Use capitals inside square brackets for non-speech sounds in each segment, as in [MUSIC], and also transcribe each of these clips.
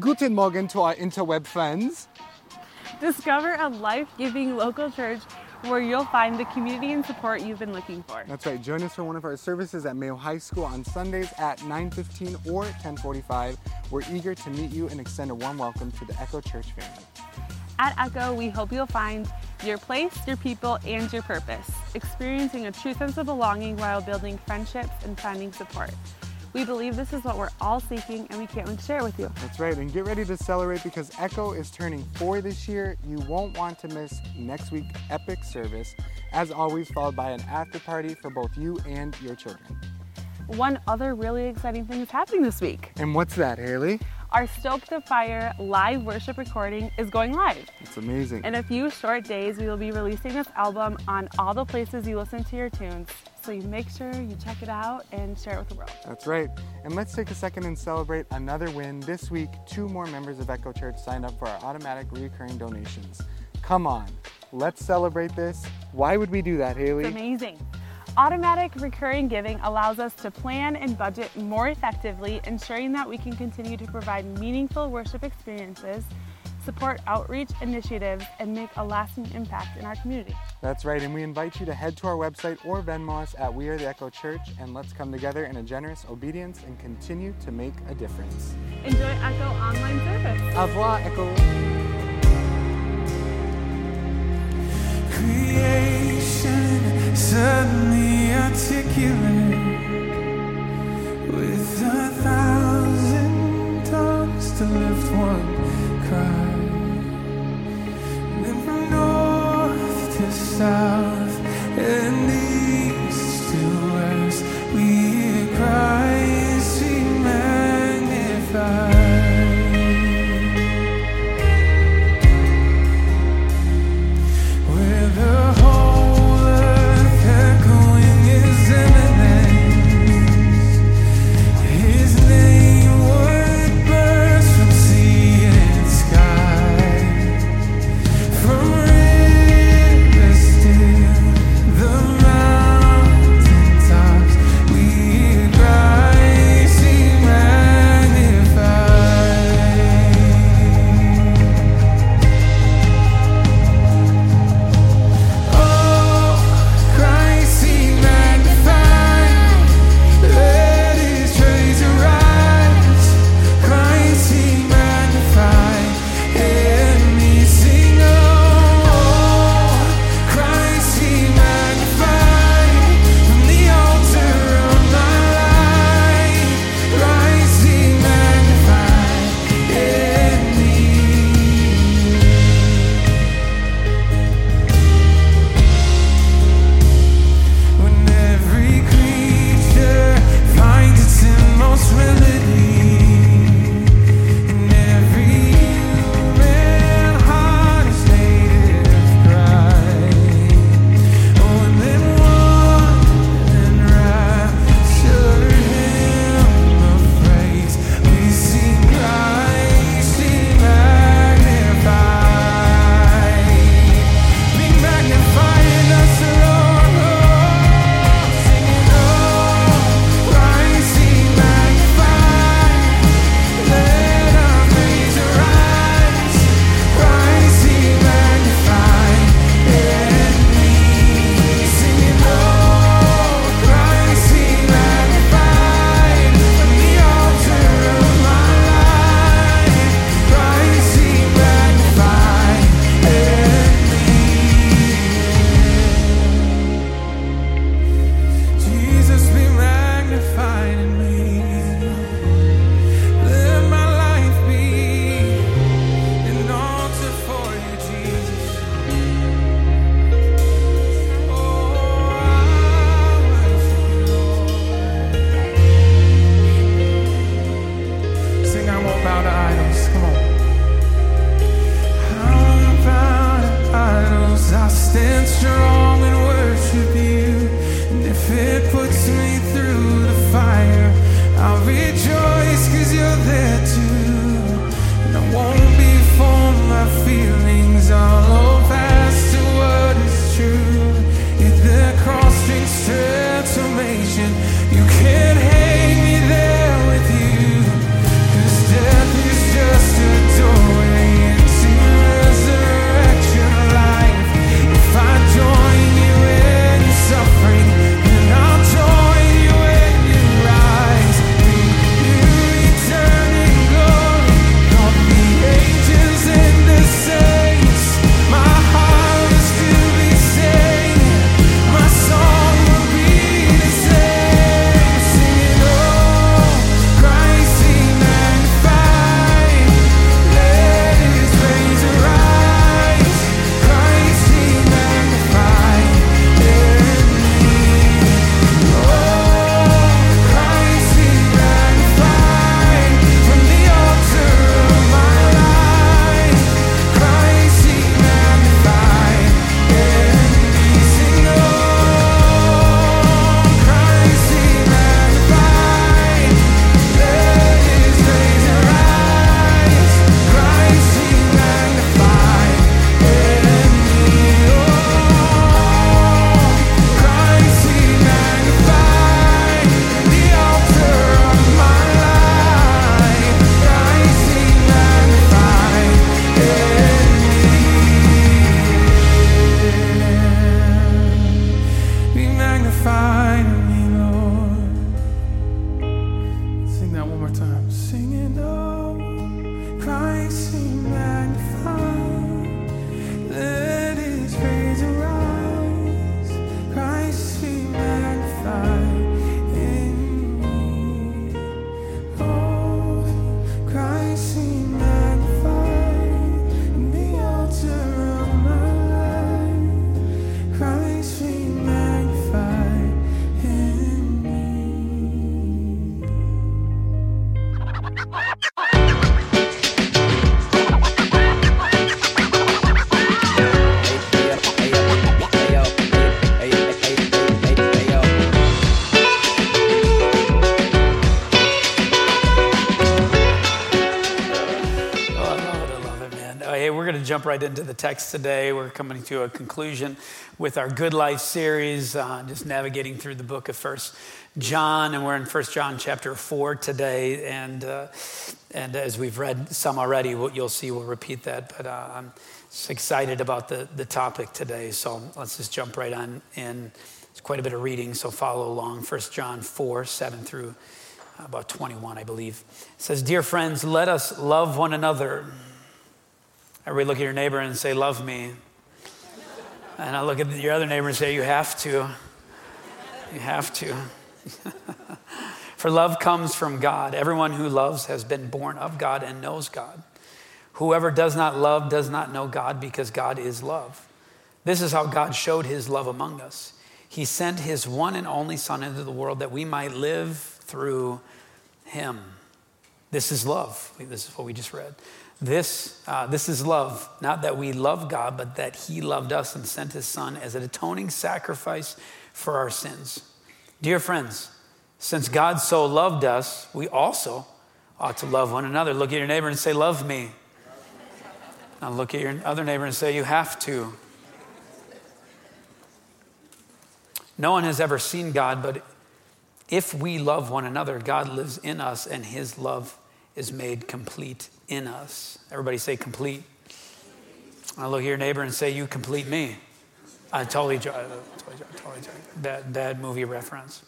Guten Morgen to our interweb friends. Discover a life giving local church where you'll find the community and support you've been looking for. That's right. Join us for one of our services at Mayo High School on Sundays at 9:15 or 10:45. We're eager to meet you and extend a warm welcome to the Echo Church family. At Echo, we hope you'll find your place, your people, and your purpose, experiencing a true sense of belonging while building friendships and finding support. We believe this is what we're all seeking, and we can't wait to share it with you. That's right. And get ready to celebrate because Echo is turning four this year. You won't want to miss next week's epic service, as always, followed by an after party for both you and your children. One other really exciting thing is happening this week. And what's that, Haley? Our Stoke the Fire live worship recording is going live. It's amazing. In a few short days, we will be releasing this album on all the places you listen to your tunes. So you make sure you check it out and share it with the world. That's right. And let's take a second and celebrate another win. This week, two more members of Echo Church signed up for our automatic recurring donations. Come on, let's celebrate this. Why would we do that, Haley? It's amazing. Automatic recurring giving allows us to plan and budget more effectively, ensuring that we can continue to provide meaningful worship experiences, support outreach initiatives, and make a lasting impact in our community. That's right, and we invite you to head to our website or Venmo us at We Are the Echo Church, and let's come together in a generous obedience and continue to make a difference. Enjoy Echo online service. Au revoir, Echo. creation suddenly articulate with a thousand tongues to lift one cry. Then from north to south and east jump right into the text today. We're coming to a conclusion with our Good Life series, uh, just navigating through the book of First John, and we're in First John chapter four today. And uh, and as we've read some already, what you'll see, we'll repeat that. But uh, I'm excited about the the topic today. So let's just jump right on in. It's quite a bit of reading, so follow along. First John four seven through about 21, I believe. It says, Dear friends, let us love one another. Everybody look at your neighbor and say, Love me. And I look at your other neighbor and say, You have to. You have to. [LAUGHS] For love comes from God. Everyone who loves has been born of God and knows God. Whoever does not love does not know God because God is love. This is how God showed his love among us. He sent his one and only Son into the world that we might live through him. This is love. This is what we just read. This, uh, this is love, not that we love God, but that He loved us and sent His Son as an atoning sacrifice for our sins. Dear friends, since God so loved us, we also ought to love one another. Look at your neighbor and say, Love me. Now look at your other neighbor and say, You have to. No one has ever seen God, but if we love one another, God lives in us and his love is made complete in us. Everybody say complete. I look at your neighbor and say, You complete me. I totally, uh, totally, totally, bad, bad movie reference.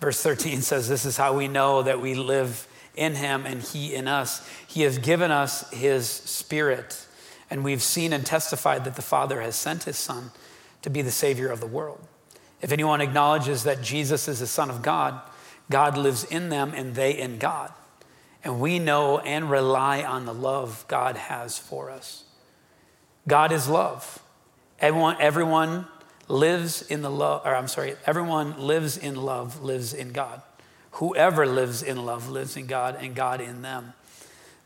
Verse 13 says, This is how we know that we live in him and he in us. He has given us his spirit, and we've seen and testified that the Father has sent his Son to be the Savior of the world. If anyone acknowledges that Jesus is the Son of God, God lives in them and they in God. And we know and rely on the love God has for us. God is love. Everyone, everyone lives in the love, or I'm sorry, everyone lives in love, lives in God. Whoever lives in love lives in God and God in them.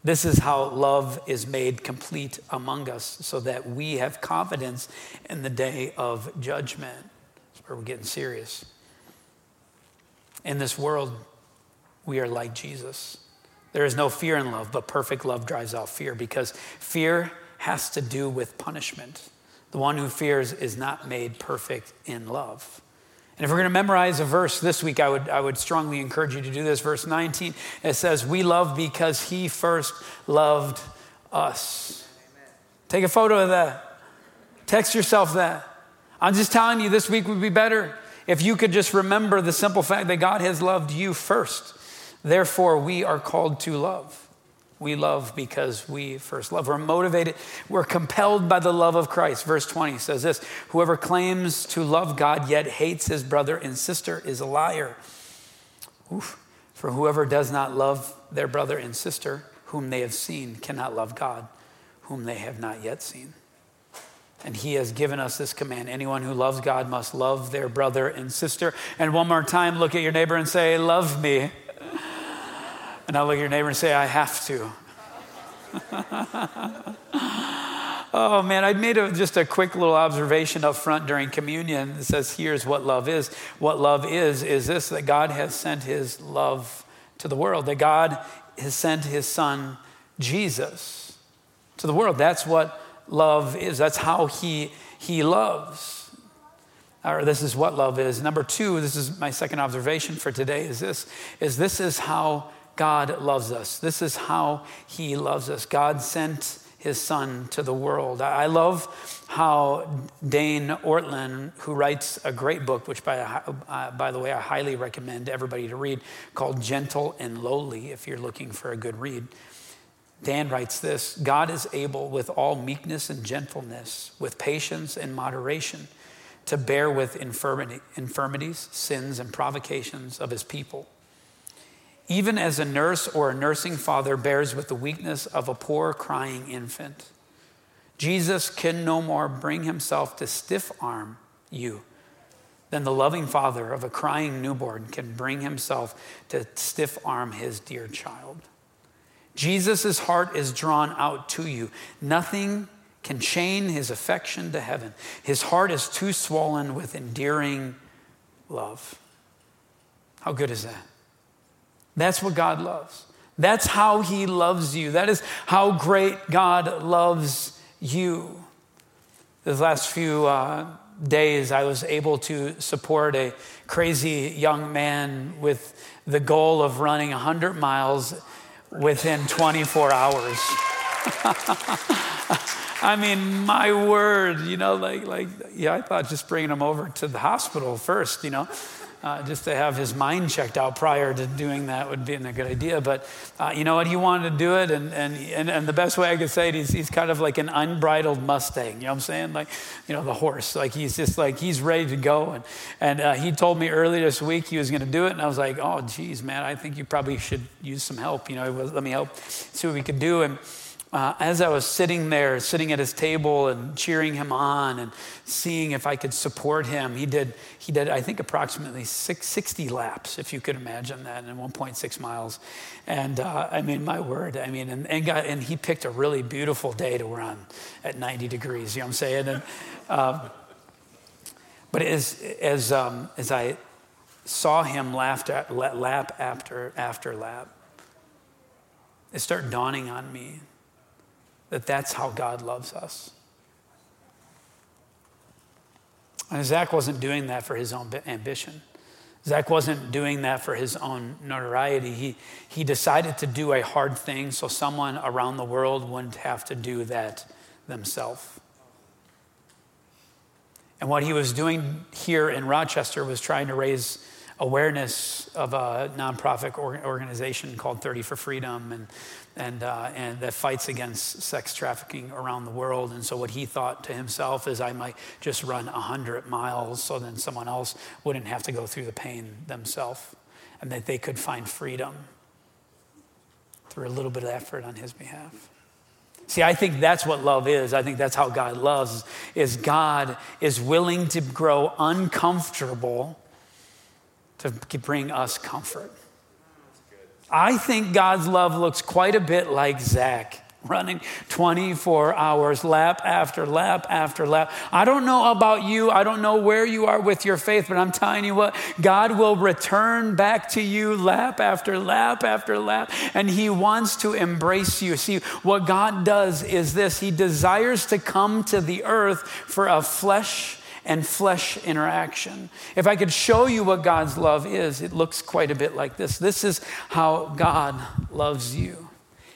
This is how love is made complete among us so that we have confidence in the day of judgment where we're getting serious. In this world, we are like Jesus. There is no fear in love, but perfect love drives out fear because fear has to do with punishment. The one who fears is not made perfect in love. And if we're going to memorize a verse this week, I would, I would strongly encourage you to do this. Verse 19, it says, We love because he first loved us. Amen. Take a photo of that. Text yourself that. I'm just telling you, this week would be better if you could just remember the simple fact that God has loved you first. Therefore, we are called to love. We love because we first love. We're motivated, we're compelled by the love of Christ. Verse 20 says this Whoever claims to love God yet hates his brother and sister is a liar. Oof. For whoever does not love their brother and sister, whom they have seen, cannot love God, whom they have not yet seen. And he has given us this command anyone who loves God must love their brother and sister. And one more time, look at your neighbor and say, Love me. And I'll look at your neighbor and say, I have to. [LAUGHS] oh man, I made a, just a quick little observation up front during communion. It says, Here's what love is. What love is, is this that God has sent his love to the world, that God has sent his son, Jesus, to the world. That's what love is. That's how he, he loves. Or this is what love is. Number two, this is my second observation for today, is this, is this is how God loves us. This is how he loves us. God sent his son to the world. I love how Dane Ortlund, who writes a great book, which by, uh, by the way, I highly recommend everybody to read, called Gentle and Lowly, if you're looking for a good read. Dan writes this God is able with all meekness and gentleness, with patience and moderation, to bear with infirmity, infirmities, sins, and provocations of his people. Even as a nurse or a nursing father bears with the weakness of a poor crying infant, Jesus can no more bring himself to stiff arm you than the loving father of a crying newborn can bring himself to stiff arm his dear child. Jesus' heart is drawn out to you. Nothing can chain his affection to heaven. His heart is too swollen with endearing love. How good is that? That's what God loves. That's how he loves you. That is how great God loves you. These last few uh, days, I was able to support a crazy young man with the goal of running 100 miles within 24 hours. [LAUGHS] I mean, my word, you know, like, like, yeah, I thought just bringing him over to the hospital first, you know, uh, just to have his mind checked out prior to doing that would be a good idea. But uh, you know what? He wanted to do it. And, and, and, and, the best way I could say it, he's, he's kind of like an unbridled Mustang. You know what I'm saying? Like, you know, the horse. Like, he's just like, he's ready to go. And, and uh, he told me earlier this week he was going to do it. And I was like, oh, geez, man, I think you probably should use some help. You know, let me help see what we could do. And, uh, as I was sitting there, sitting at his table and cheering him on and seeing if I could support him, he did, he did I think, approximately six, 60 laps, if you could imagine that, in 1.6 miles. And uh, I mean, my word, I mean, and, and, got, and he picked a really beautiful day to run at 90 degrees, you know what I'm saying? And, um, but as, as, um, as I saw him lap after, after lap, it started dawning on me that that's how God loves us. And Zach wasn't doing that for his own ambition. Zach wasn't doing that for his own notoriety. He, he decided to do a hard thing so someone around the world wouldn't have to do that themselves. And what he was doing here in Rochester was trying to raise awareness of a nonprofit organization called 30 for Freedom and, and, uh, and that fights against sex trafficking around the world. And so, what he thought to himself is, I might just run 100 miles so then someone else wouldn't have to go through the pain themselves and that they could find freedom through a little bit of effort on his behalf. See, I think that's what love is. I think that's how God loves is God is willing to grow uncomfortable to bring us comfort. I think God's love looks quite a bit like Zach running 24 hours, lap after lap after lap. I don't know about you. I don't know where you are with your faith, but I'm telling you what, God will return back to you lap after lap after lap, and He wants to embrace you. See, what God does is this He desires to come to the earth for a flesh and flesh interaction. If I could show you what God's love is, it looks quite a bit like this. This is how God loves you.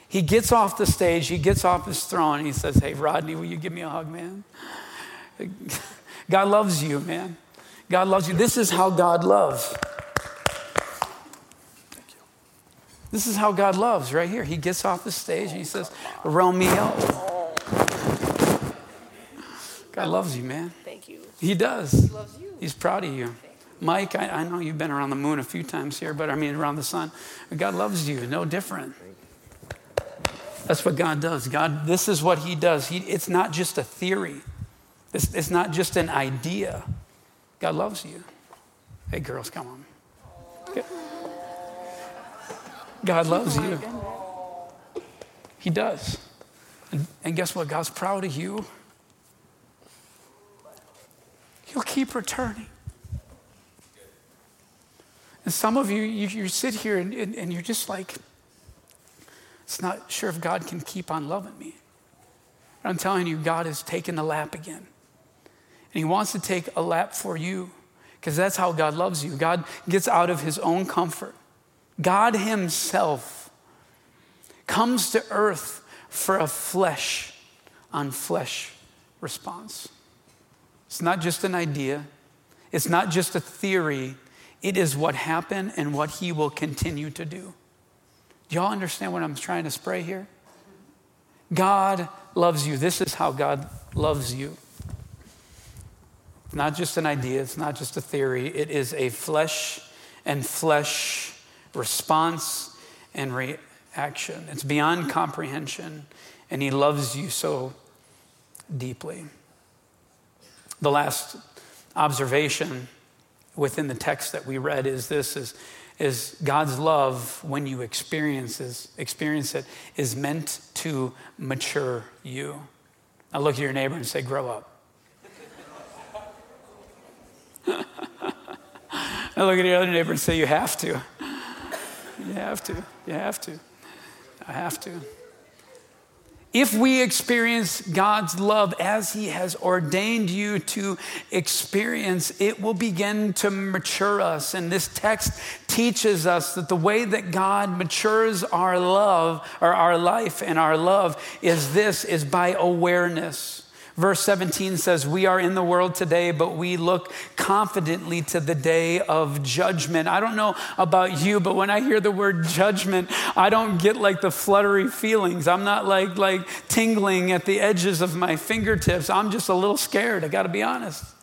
He gets off the stage, he gets off his throne, and he says, Hey, Rodney, will you give me a hug, man? [LAUGHS] God loves you, man. God loves you. This is how God loves. This is how God loves right here. He gets off the stage and he says, Romeo. God loves you, man. Thank you. He does. He loves you. He's proud of you. Mike, I, I, know you've been around the moon a few times here, but I mean around the sun. God loves you, no different. That's what God does. God, this is what He does. He, it's not just a theory, it's, it's not just an idea. God loves you. Hey, girls, come on. God loves oh you. He does. And, and guess what? God's proud of you. He'll keep returning. And some of you, you, you sit here and, and, and you're just like, it's not sure if God can keep on loving me. I'm telling you, God has taken a lap again. And He wants to take a lap for you because that's how God loves you. God gets out of His own comfort. God Himself comes to earth for a flesh on flesh response. It's not just an idea, it's not just a theory. It is what happened and what he will continue to do. Do y'all understand what I'm trying to spray here? God loves you. This is how God loves you. It's not just an idea, it's not just a theory. It is a flesh and flesh response and reaction. It's beyond comprehension, and He loves you so deeply. The last observation within the text that we read is this is, is God's love, when you experience, is, experience it, is meant to mature you. Now look at your neighbor and say, grow up. [LAUGHS] now look at your other neighbor and say, you have to. You have to. You have to. I have to. If we experience God's love as He has ordained you to experience, it will begin to mature us. And this text teaches us that the way that God matures our love or our life and our love is this is by awareness. Verse 17 says, We are in the world today, but we look confidently to the day of judgment. I don't know about you, but when I hear the word judgment, I don't get like the fluttery feelings. I'm not like, like tingling at the edges of my fingertips. I'm just a little scared, I gotta be honest.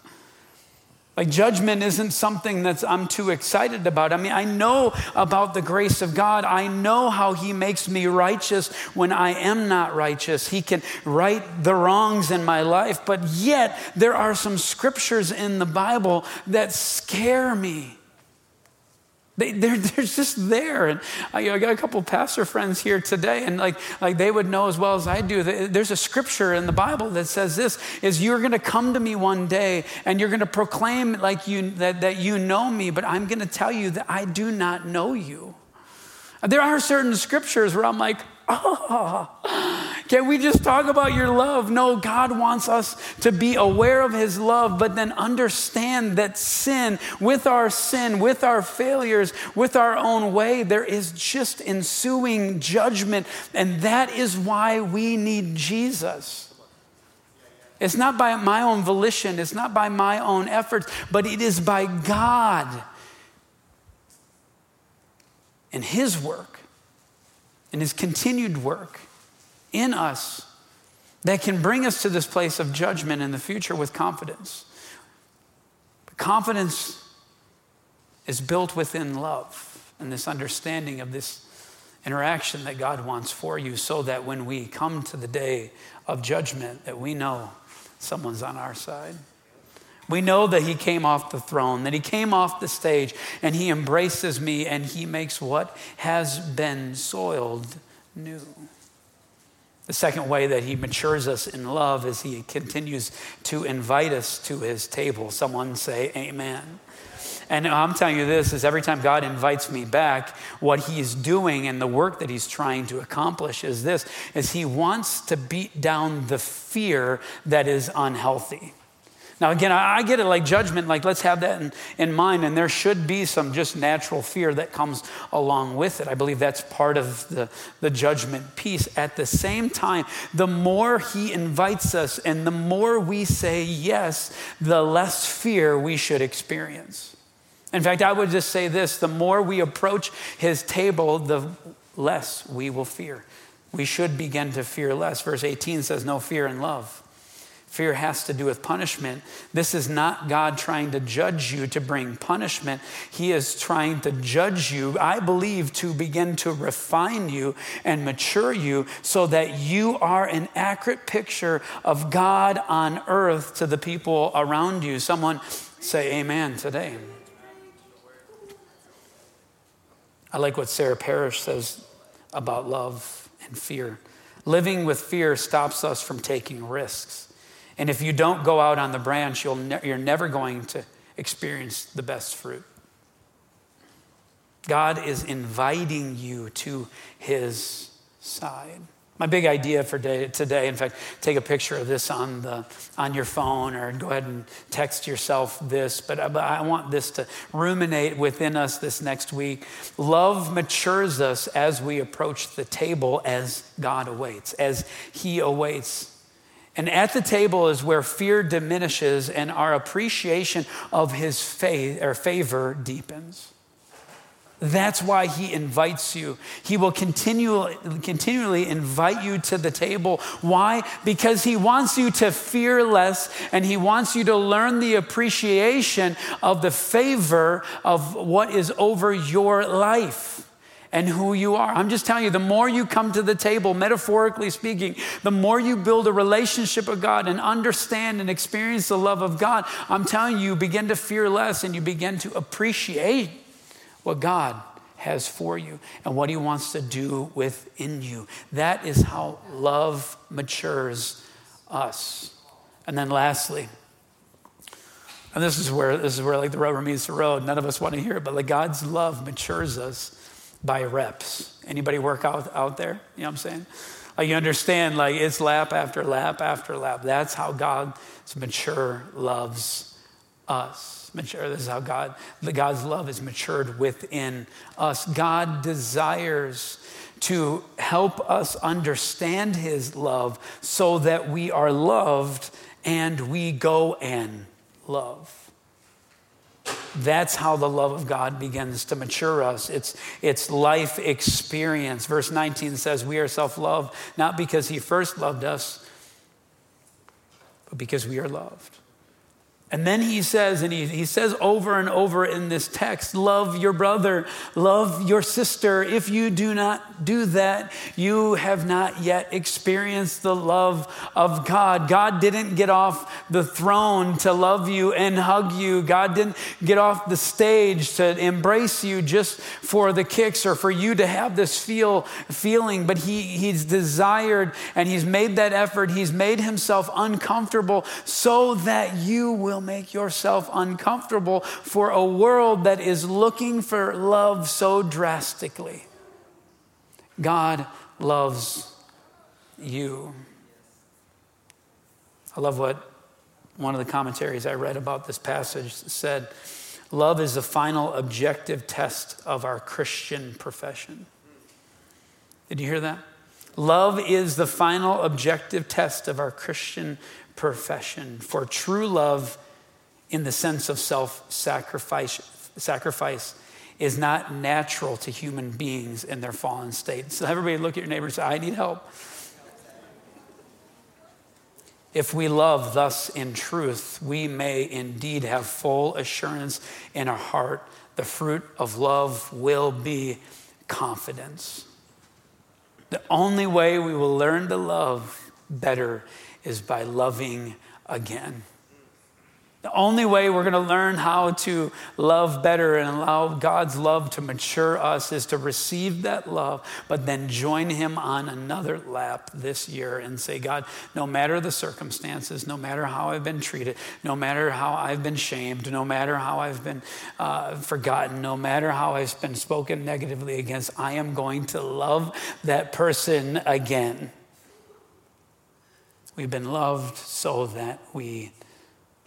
Like judgment isn't something that I'm too excited about. I mean, I know about the grace of God. I know how He makes me righteous when I am not righteous. He can right the wrongs in my life. But yet, there are some scriptures in the Bible that scare me. They, they're, they're just there. And I, I, got a couple pastor friends here today, and like, like they would know as well as I do. There's a scripture in the Bible that says this is you're going to come to me one day and you're going to proclaim like you, that, that you know me, but I'm going to tell you that I do not know you. There are certain scriptures where I'm like, oh, [LAUGHS] can we just talk about your love? No, God wants us to be aware of his love, but then understand that sin, with our sin, with our failures, with our own way, there is just ensuing judgment. And that is why we need Jesus. It's not by my own volition, it's not by my own efforts, but it is by God and His work and His continued work in us that can bring us to this place of judgment in the future with confidence. Confidence is built within love and this understanding of this interaction that God wants for you so that when we come to the day of judgment that we know someone's on our side. We know that he came off the throne, that he came off the stage, and he embraces me and he makes what has been soiled new. The second way that he matures us in love is he continues to invite us to his table. Someone say, Amen. And I'm telling you this is every time God invites me back, what he's doing and the work that he's trying to accomplish is this is he wants to beat down the fear that is unhealthy. Now, again, I get it like judgment, like let's have that in, in mind. And there should be some just natural fear that comes along with it. I believe that's part of the, the judgment piece. At the same time, the more he invites us and the more we say yes, the less fear we should experience. In fact, I would just say this the more we approach his table, the less we will fear. We should begin to fear less. Verse 18 says, No fear in love. Fear has to do with punishment. This is not God trying to judge you to bring punishment. He is trying to judge you, I believe, to begin to refine you and mature you so that you are an accurate picture of God on earth to the people around you. Someone say amen today. I like what Sarah Parrish says about love and fear. Living with fear stops us from taking risks. And if you don't go out on the branch, you'll ne- you're never going to experience the best fruit. God is inviting you to his side. My big idea for day, today, in fact, take a picture of this on, the, on your phone or go ahead and text yourself this, but uh, I, I want this to ruminate within us this next week. Love matures us as we approach the table as God awaits, as He awaits. And at the table is where fear diminishes and our appreciation of his faith or favor deepens. That's why he invites you. He will continually, continually invite you to the table. Why? Because he wants you to fear less and he wants you to learn the appreciation of the favor of what is over your life and who you are. I'm just telling you, the more you come to the table, metaphorically speaking, the more you build a relationship with God and understand and experience the love of God, I'm telling you, you begin to fear less and you begin to appreciate what God has for you and what He wants to do within you. That is how love matures us. And then lastly, and this is where this is where like the rubber meets the road. None of us want to hear it, but like God's love matures us by reps. Anybody work out out there? You know what I'm saying? Like you understand, like it's lap after lap after lap. That's how God's mature loves us. Mature. This is how God, the God's love is matured within us. God desires to help us understand His love so that we are loved and we go and love. That's how the love of God begins to mature us. It's, it's life experience. Verse 19 says, We are self love, not because He first loved us, but because we are loved. And then he says, and he, he says over and over in this text, love your brother, love your sister. If you do not do that, you have not yet experienced the love of God. God didn't get off the throne to love you and hug you. God didn't get off the stage to embrace you just for the kicks or for you to have this feel feeling, but he, he's desired and he's made that effort. He's made himself uncomfortable so that you will make yourself uncomfortable for a world that is looking for love so drastically. God loves you. I love what one of the commentaries I read about this passage said love is the final objective test of our Christian profession. Did you hear that? Love is the final objective test of our Christian profession. For true love in the sense of self sacrifice, is not natural to human beings in their fallen state. So, everybody look at your neighbor and say, I need help. If we love thus in truth, we may indeed have full assurance in our heart. The fruit of love will be confidence. The only way we will learn to love better is by loving again. The only way we're going to learn how to love better and allow God's love to mature us is to receive that love, but then join Him on another lap this year and say, God, no matter the circumstances, no matter how I've been treated, no matter how I've been shamed, no matter how I've been uh, forgotten, no matter how I've been spoken negatively against, I am going to love that person again. We've been loved so that we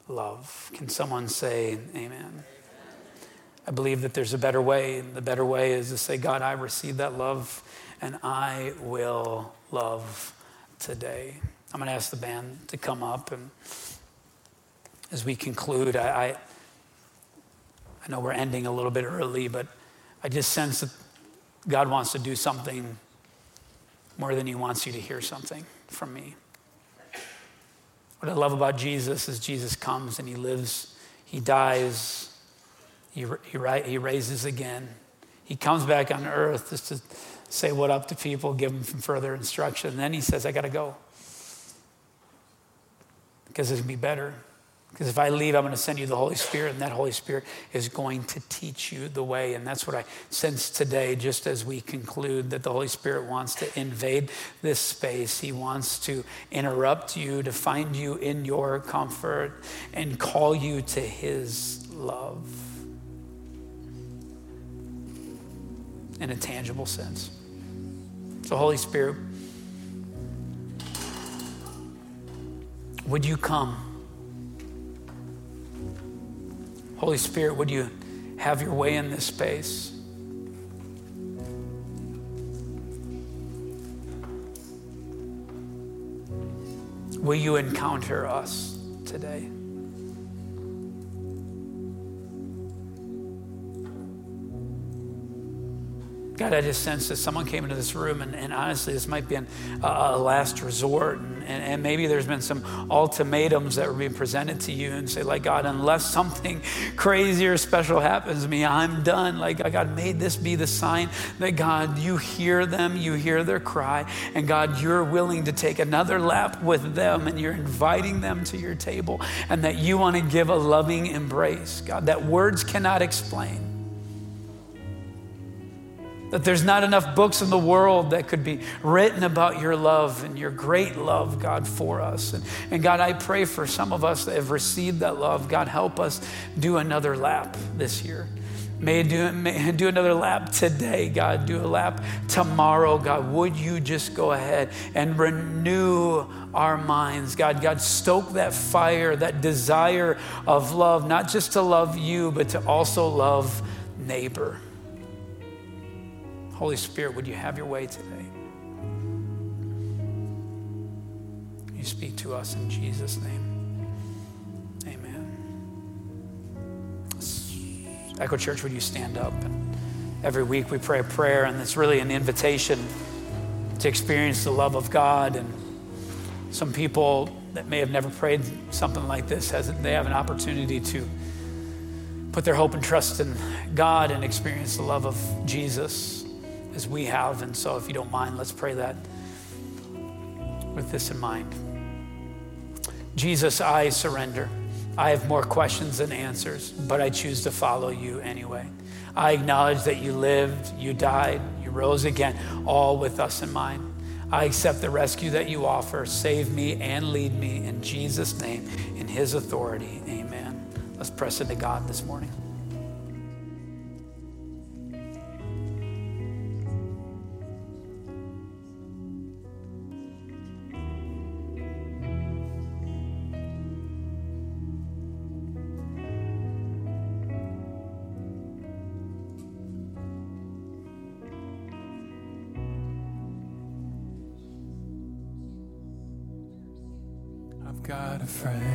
love. Can someone say amen? I believe that there's a better way. And the better way is to say, God, I receive that love and I will love today. I'm going to ask the band to come up. And as we conclude, I, I, I know we're ending a little bit early, but I just sense that God wants to do something more than He wants you to hear something from me. What I love about Jesus is Jesus comes and he lives, he dies, he, he, he raises again. He comes back on earth just to say what up to people, give them some further instruction. And then he says, I got to go because it's going to be better. Because if I leave, I'm going to send you the Holy Spirit, and that Holy Spirit is going to teach you the way. And that's what I sense today, just as we conclude that the Holy Spirit wants to invade this space. He wants to interrupt you, to find you in your comfort, and call you to His love in a tangible sense. So, Holy Spirit, would you come? Holy Spirit, would you have your way in this space? Will you encounter us today? God, I just sense that someone came into this room, and, and honestly, this might be an, a last resort. And, and, maybe there's been some ultimatums that were being presented to you, and say, like, God, unless something [LAUGHS] crazy or special happens to me, I'm done. Like, uh, God, made this be the sign that, God, you hear them, you hear their cry, and God, you're willing to take another lap with them, and you're inviting them to your table, and that you want to give a loving embrace, God, that words cannot explain that there's not enough books in the world that could be written about your love and your great love, God, for us. And, and God, I pray for some of us that have received that love. God, help us do another lap this year. May do, it may [LAUGHS] do another lap today, God. Do a lap tomorrow, God. Would you just go ahead and renew our minds, God? God, stoke that fire, that desire of love, not just to love you, but to also love neighbor. Holy Spirit, would you have your way today? You speak to us in Jesus' name. Amen. Echo Church, would you stand up? And every week we pray a prayer, and it's really an invitation to experience the love of God. And some people that may have never prayed something like this, they have an opportunity to put their hope and trust in God and experience the love of Jesus as we have. And so, if you don't mind, let's pray that with this in mind. Jesus, I surrender. I have more questions than answers, but I choose to follow you anyway. I acknowledge that you lived, you died, you rose again, all with us in mind. I accept the rescue that you offer. Save me and lead me in Jesus' name, in his authority. Amen. Let's press into God this morning. Friend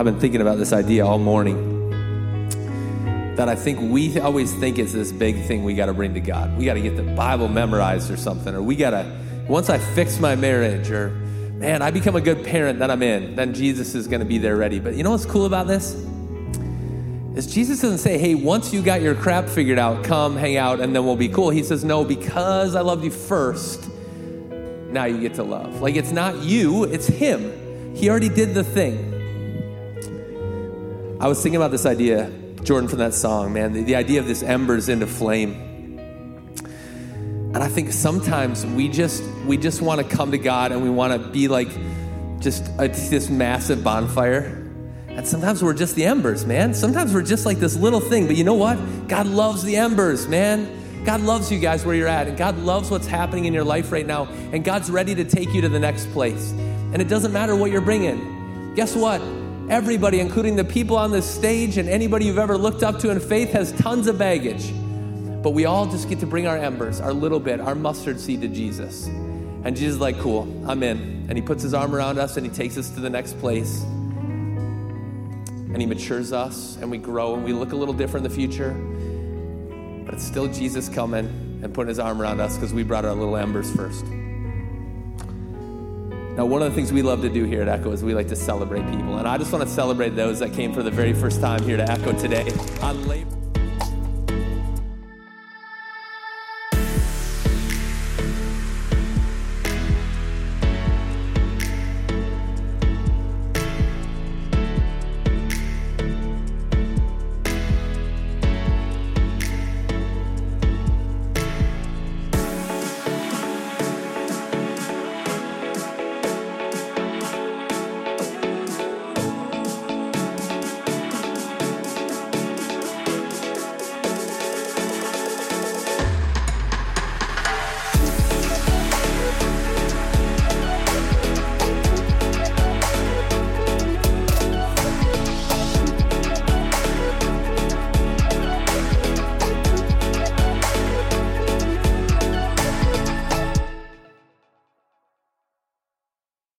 I've been thinking about this idea all morning. That I think we always think it's this big thing we got to bring to God. We got to get the Bible memorized or something, or we got to, once I fix my marriage, or man, I become a good parent, then I'm in. Then Jesus is going to be there ready. But you know what's cool about this? Is Jesus doesn't say, hey, once you got your crap figured out, come hang out and then we'll be cool. He says, no, because I loved you first, now you get to love. Like it's not you, it's Him. He already did the thing. I was thinking about this idea, Jordan, from that song, man, the, the idea of this embers into flame. And I think sometimes we just we just want to come to God and we want to be like just a, this massive bonfire. And sometimes we're just the embers, man. Sometimes we're just like this little thing. But you know what? God loves the embers, man. God loves you guys where you're at. And God loves what's happening in your life right now. And God's ready to take you to the next place. And it doesn't matter what you're bringing. Guess what? Everybody, including the people on this stage and anybody you've ever looked up to in faith, has tons of baggage. But we all just get to bring our embers, our little bit, our mustard seed to Jesus. And Jesus is like, cool, I'm in. And he puts his arm around us and he takes us to the next place. And he matures us and we grow and we look a little different in the future. But it's still Jesus coming and putting his arm around us because we brought our little embers first. Now, one of the things we love to do here at Echo is we like to celebrate people. And I just want to celebrate those that came for the very first time here to Echo today on Labor.